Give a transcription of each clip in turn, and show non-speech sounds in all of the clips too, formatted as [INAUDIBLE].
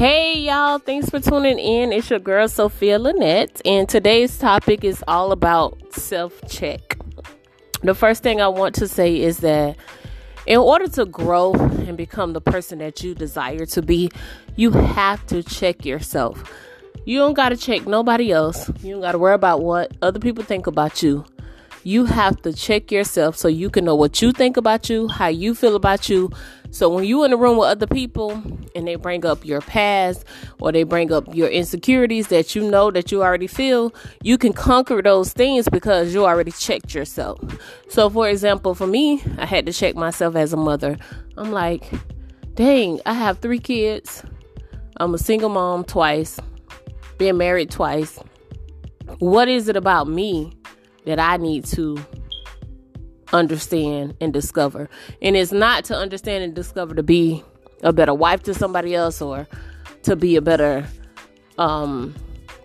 Hey y'all, thanks for tuning in. It's your girl Sophia Lynette, and today's topic is all about self check. The first thing I want to say is that in order to grow and become the person that you desire to be, you have to check yourself. You don't got to check nobody else, you don't got to worry about what other people think about you you have to check yourself so you can know what you think about you, how you feel about you. So when you in the room with other people and they bring up your past or they bring up your insecurities that you know that you already feel, you can conquer those things because you already checked yourself. So for example, for me, I had to check myself as a mother. I'm like, dang, I have three kids. I'm a single mom twice, been married twice. What is it about me that I need to understand and discover. And it's not to understand and discover to be a better wife to somebody else or to be a better um,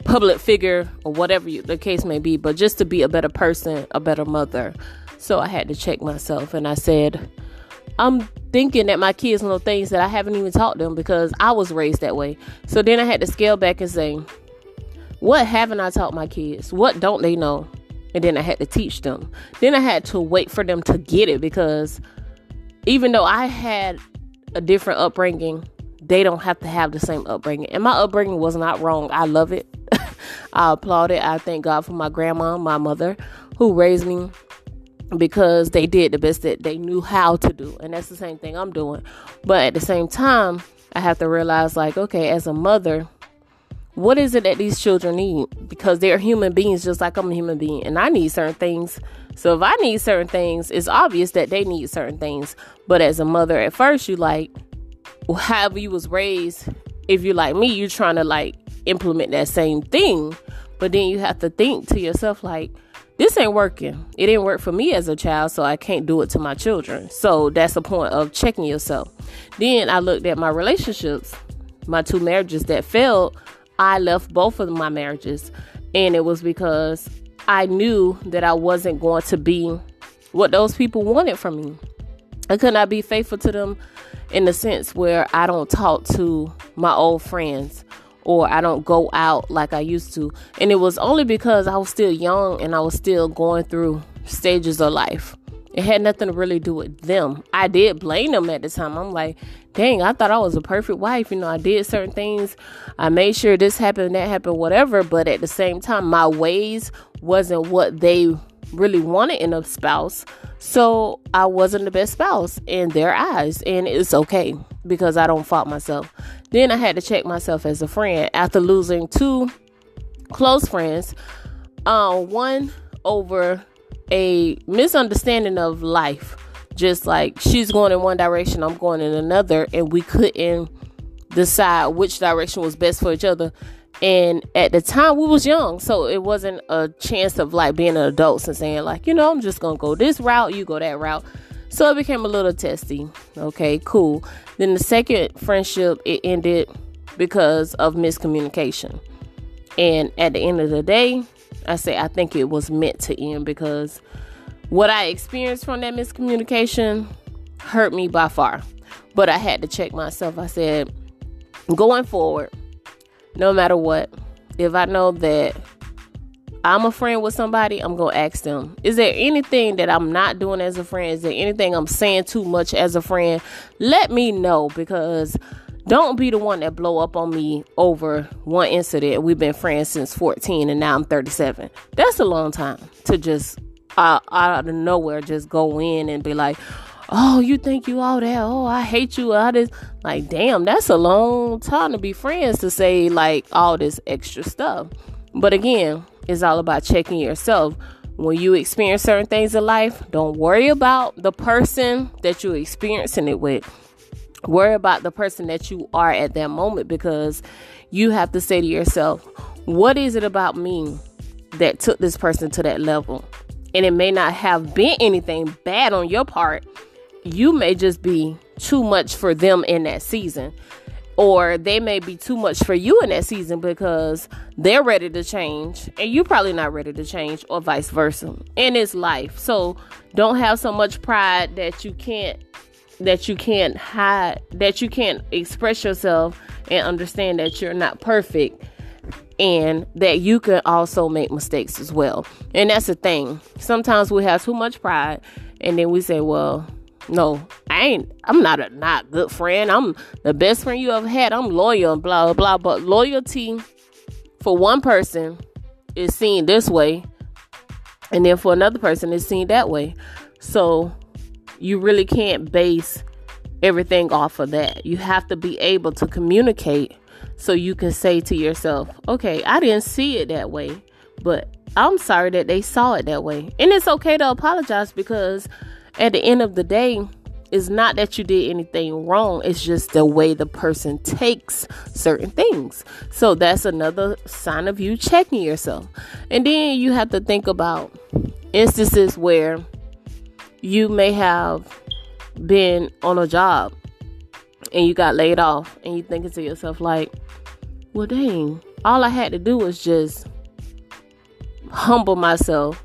public figure or whatever you, the case may be, but just to be a better person, a better mother. So I had to check myself and I said, I'm thinking that my kids know things that I haven't even taught them because I was raised that way. So then I had to scale back and say, what haven't I taught my kids? What don't they know? And then I had to teach them. Then I had to wait for them to get it because even though I had a different upbringing, they don't have to have the same upbringing. And my upbringing was not wrong. I love it. [LAUGHS] I applaud it. I thank God for my grandma, my mother, who raised me because they did the best that they knew how to do. And that's the same thing I'm doing. But at the same time, I have to realize like, okay, as a mother, what is it that these children need? Because they're human beings just like I'm a human being, and I need certain things. So if I need certain things, it's obvious that they need certain things. But as a mother, at first, you like, however you was raised. If you're like me, you're trying to like implement that same thing, but then you have to think to yourself like, this ain't working. It didn't work for me as a child, so I can't do it to my children. So that's the point of checking yourself. Then I looked at my relationships, my two marriages that failed I left both of my marriages, and it was because I knew that I wasn't going to be what those people wanted from me. I could not be faithful to them in the sense where I don't talk to my old friends or I don't go out like I used to. And it was only because I was still young and I was still going through stages of life. It had nothing to really do with them. I did blame them at the time. I'm like, dang, I thought I was a perfect wife. You know, I did certain things. I made sure this happened, that happened, whatever. But at the same time, my ways wasn't what they really wanted in a spouse. So I wasn't the best spouse in their eyes. And it's okay because I don't fault myself. Then I had to check myself as a friend after losing two close friends. Uh, one over a misunderstanding of life. Just like she's going in one direction, I'm going in another, and we couldn't decide which direction was best for each other. And at the time, we was young, so it wasn't a chance of like being an adult and saying like, you know, I'm just gonna go this route, you go that route. So it became a little testy. Okay, cool. Then the second friendship it ended because of miscommunication. And at the end of the day, I say I think it was meant to end because what I experienced from that miscommunication hurt me by far. But I had to check myself. I said, going forward, no matter what, if I know that I'm a friend with somebody, I'm going to ask them, is there anything that I'm not doing as a friend? Is there anything I'm saying too much as a friend? Let me know because don't be the one that blow up on me over one incident. We've been friends since 14 and now I'm 37. That's a long time to just uh, out of nowhere just go in and be like, oh, you think you all that? Oh, I hate you. I just Like, damn, that's a long time to be friends to say like all this extra stuff. But again, it's all about checking yourself. When you experience certain things in life, don't worry about the person that you're experiencing it with worry about the person that you are at that moment because you have to say to yourself, what is it about me that took this person to that level? And it may not have been anything bad on your part. You may just be too much for them in that season. Or they may be too much for you in that season because they're ready to change and you're probably not ready to change, or vice versa. And it's life. So don't have so much pride that you can't that you can't hide, that you can't express yourself and understand that you're not perfect and that you can also make mistakes as well. And that's the thing. Sometimes we have too much pride and then we say, well, no, I ain't I'm not a not good friend. I'm the best friend you ever had. I'm loyal and blah blah blah. But loyalty for one person is seen this way and then for another person it's seen that way. So you really can't base everything off of that. You have to be able to communicate so you can say to yourself, okay, I didn't see it that way, but I'm sorry that they saw it that way. And it's okay to apologize because at the end of the day, it's not that you did anything wrong, it's just the way the person takes certain things. So that's another sign of you checking yourself. And then you have to think about instances where you may have been on a job and you got laid off and you thinking to yourself like well dang all i had to do was just humble myself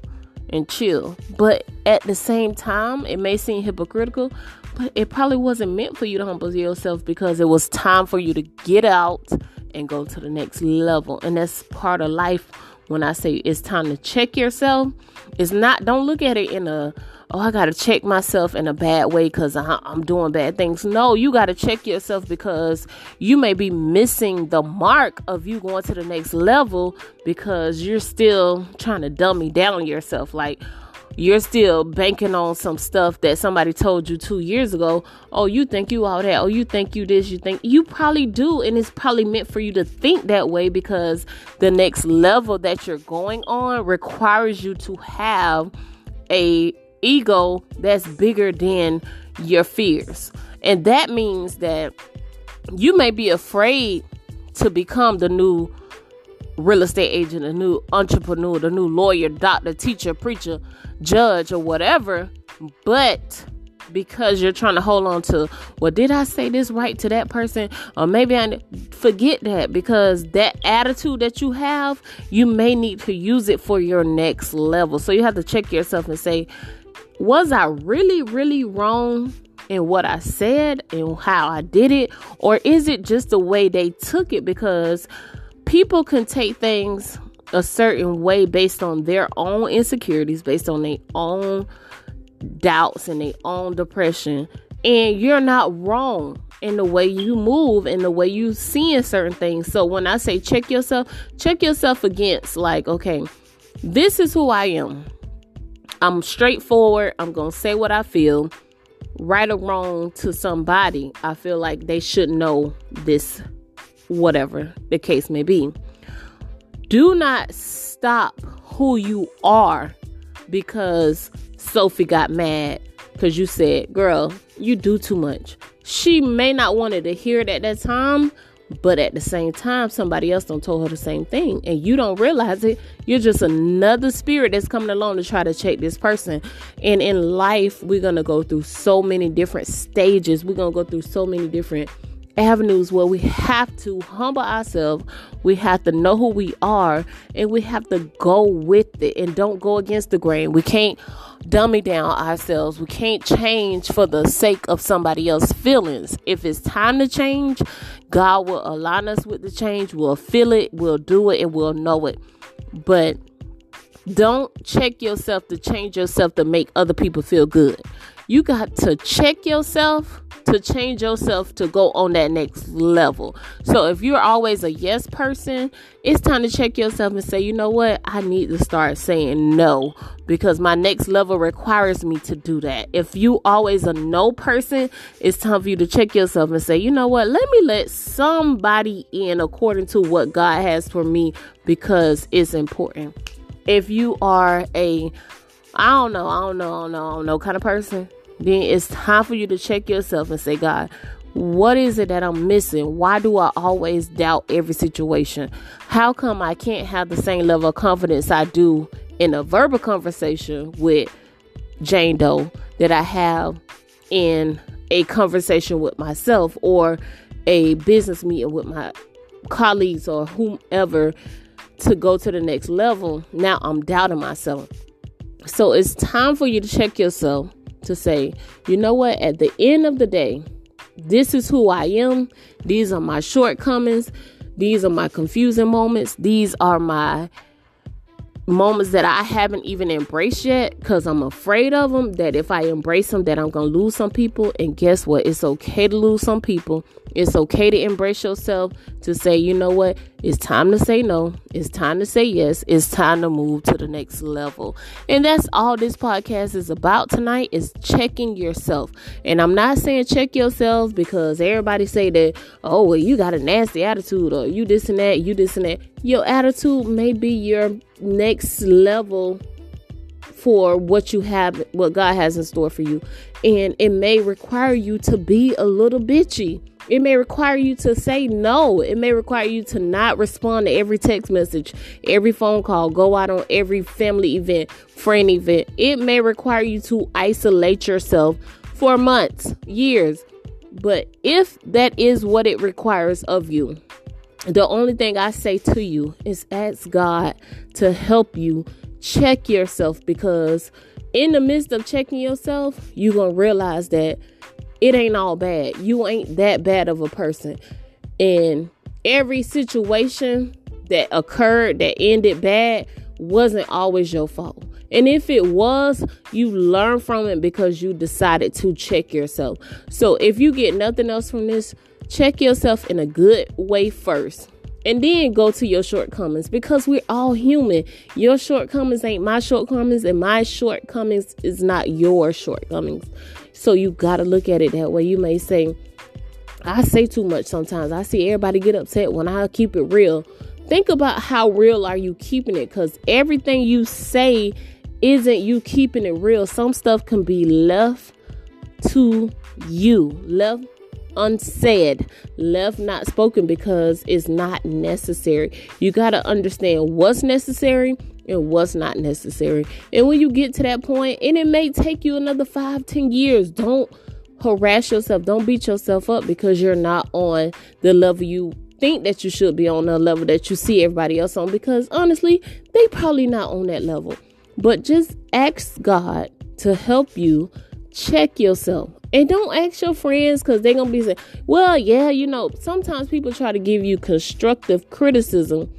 and chill. But at the same time it may seem hypocritical but it probably wasn't meant for you to humble yourself because it was time for you to get out and go to the next level. And that's part of life. When i say it's time to check yourself it's not don't look at it in a oh, I got to check myself in a bad way because I'm doing bad things. No, you got to check yourself because you may be missing the mark of you going to the next level because you're still trying to dummy down yourself. Like, you're still banking on some stuff that somebody told you two years ago. Oh, you think you all that. Oh, you think you this. You think you probably do. And it's probably meant for you to think that way because the next level that you're going on requires you to have a ego that's bigger than your fears. And that means that you may be afraid to become the new real estate agent, a new entrepreneur, the new lawyer, doctor, teacher, preacher, judge, or whatever, but because you're trying to hold on to, well, did I say this right to that person? Or maybe I forget that because that attitude that you have, you may need to use it for your next level. So you have to check yourself and say, was I really, really wrong in what I said and how I did it? Or is it just the way they took it? Because people can take things a certain way based on their own insecurities, based on their own doubts and their own depression. And you're not wrong in the way you move and the way you seeing certain things. So when I say check yourself, check yourself against like, okay, this is who I am. I'm straightforward. I'm going to say what I feel. Right or wrong to somebody, I feel like they should know this, whatever the case may be. Do not stop who you are because Sophie got mad because you said, girl, you do too much. She may not wanted to hear it at that time, but at the same time somebody else don't told her the same thing and you don't realize it. You're just another spirit that's coming along to try to check this person. And in life we're gonna go through so many different stages. We're gonna go through so many different avenues where we have to humble ourselves we have to know who we are and we have to go with it and don't go against the grain we can't dummy down ourselves. We can't change for the sake of somebody else's feelings. If it's time to change, God will align us with the change. We'll feel it, we'll do it, and we'll know it. But don't check yourself to change yourself to make other people feel good. You got to check yourself to change yourself to go on that next level. So if you're always a yes person, it's time to check yourself and say, you know what? I need to start saying no because my next level requires me to do that. If you always a no person, it's time for you to check yourself and say, you know what? Let me let somebody in according to what God has for me because it's important. If you are a I don't know, I don't know, I don't know, I don't know kind of person, then it's time for you to check yourself and say, God, what is it that I'm missing? Why do I always doubt every situation? How come I can't have the same level of confidence I do in a verbal conversation with Jane Doe that I have in a conversation with myself or a business meeting with my colleagues or whomever to go to the next level? Now I'm doubting myself. So it's time for you to check yourself to say, you know what, at the end of the day, this is who I am. These are my shortcomings. These are my confusing moments. These are my moments that I haven't even embraced yet because I'm afraid of them. That if I embrace them, that I'm gonna lose some people. And guess what? It's okay to lose some people. It's okay to embrace yourself. To say, you know what? It's time to say no. It's time to say yes. It's time to move to the next level. And that's all this podcast is about tonight. Is checking yourself. And I'm not saying check yourself because everybody say that. Oh well, you got a nasty attitude, or you this and that. You this and that. Your attitude may be your next level for what you have, what God has in store for you. And it may require you to be a little bitchy. It may require you to say no. It may require you to not respond to every text message, every phone call, go out on every family event, friend event. It may require you to isolate yourself for months, years. But if that is what it requires of you, the only thing I say to you is ask God to help you check yourself because in the midst of checking yourself, you're going to realize that it ain't all bad. You ain't that bad of a person. And every situation that occurred that ended bad wasn't always your fault. And if it was, you learn from it because you decided to check yourself. So if you get nothing else from this, check yourself in a good way first and then go to your shortcomings because we're all human. Your shortcomings ain't my shortcomings, and my shortcomings is not your shortcomings. So you got to look at it that way. You may say, I say too much sometimes. I see everybody get upset when I keep it real. Think about how real are you keeping it because everything you say isn't you keeping it real. Some stuff can be left to you, left unsaid, left not spoken because it's not necessary. You got to understand what's necessary and what's not necessary. And when you get to that point, and it may take you another five, ten years, don't harass yourself. Don't beat yourself up because you're not on the level you think that you should be on the level that you see everybody else on because honestly, they probably not on that level. But just ask God to help you check yourself and don't ask your friends because they're gonna be saying, Well, yeah, you know, sometimes people try to give you constructive criticism,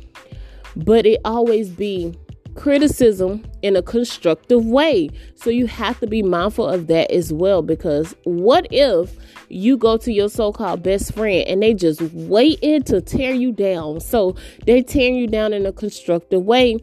but it always be criticism in a constructive way. So you have to be mindful of that as well because what if you go to your so-called best friend and they just waiting to tear you down. So they tear you down in a constructive way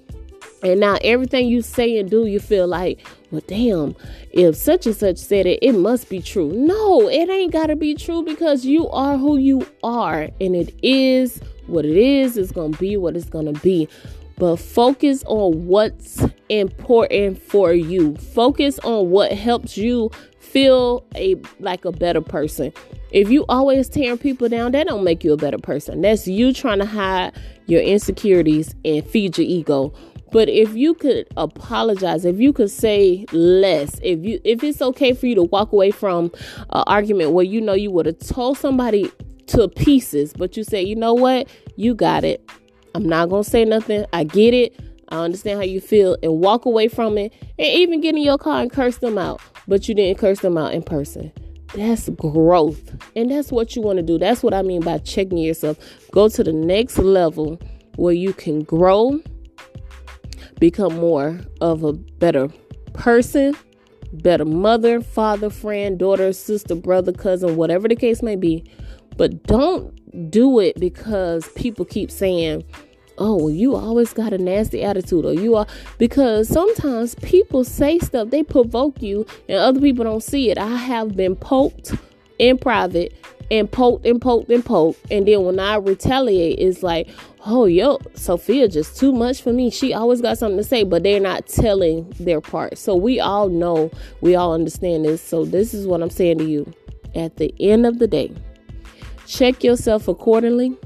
and now everything you say and do, you feel like, well, damn, if such and such said it, it must be true. No, it ain't got to be true because you are who you are. And it is what it is. It's going to be what it's going to be. But focus on what's important for you. Focus on what helps you feel a like a better person. If you always tearing people down, that don't make you a better person. That's you trying to hide your insecurities and feed your ego but if you could apologize, if you could say less, if you if it's okay for you to walk away from an argument where you know you would have told somebody to pieces, but you say, you know what, you got it. I'm not gonna say nothing. I get it. I understand how you feel, and walk away from it, and even get in your car and curse them out. But you didn't curse them out in person. That's growth, and that's what you want to do. That's what I mean by checking yourself. Go to the next level where you can grow become more of a better person, better mother, father, friend, daughter, sister, brother, cousin, whatever the case may be. But don't do it because people keep saying, oh, well, you always got a nasty attitude, or you are, because sometimes people say stuff, they provoke you, and other people don't see it. I have been poked in private and poked and poked and poked. And then when I retaliate, it's like, oh, yo, Sophia just too much for me. She always got something to say, but they're not telling their part. So we all know, we all understand this. So this is what I'm saying to you. At the end of the day, check yourself accordingly,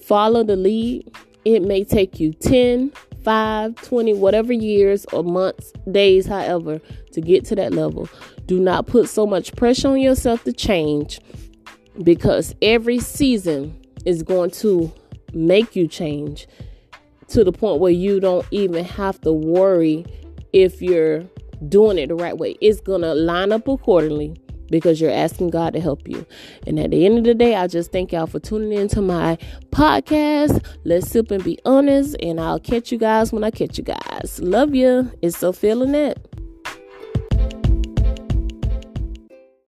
follow the lead. It may take you 10, 5, 20, whatever years or months, days, however, to get to that level. Do not put so much pressure on yourself to change because every season is going to make you change to the point where you don't even have to worry if you're doing it the right way. It's going to line up accordingly. because you're asking God to help you. And at the end of the day, I just thank y'all for tuning into my podcast. Let's sip and be honest. And I'll catch you guys when I catch you guys. Love you. It's Sophia Lynette.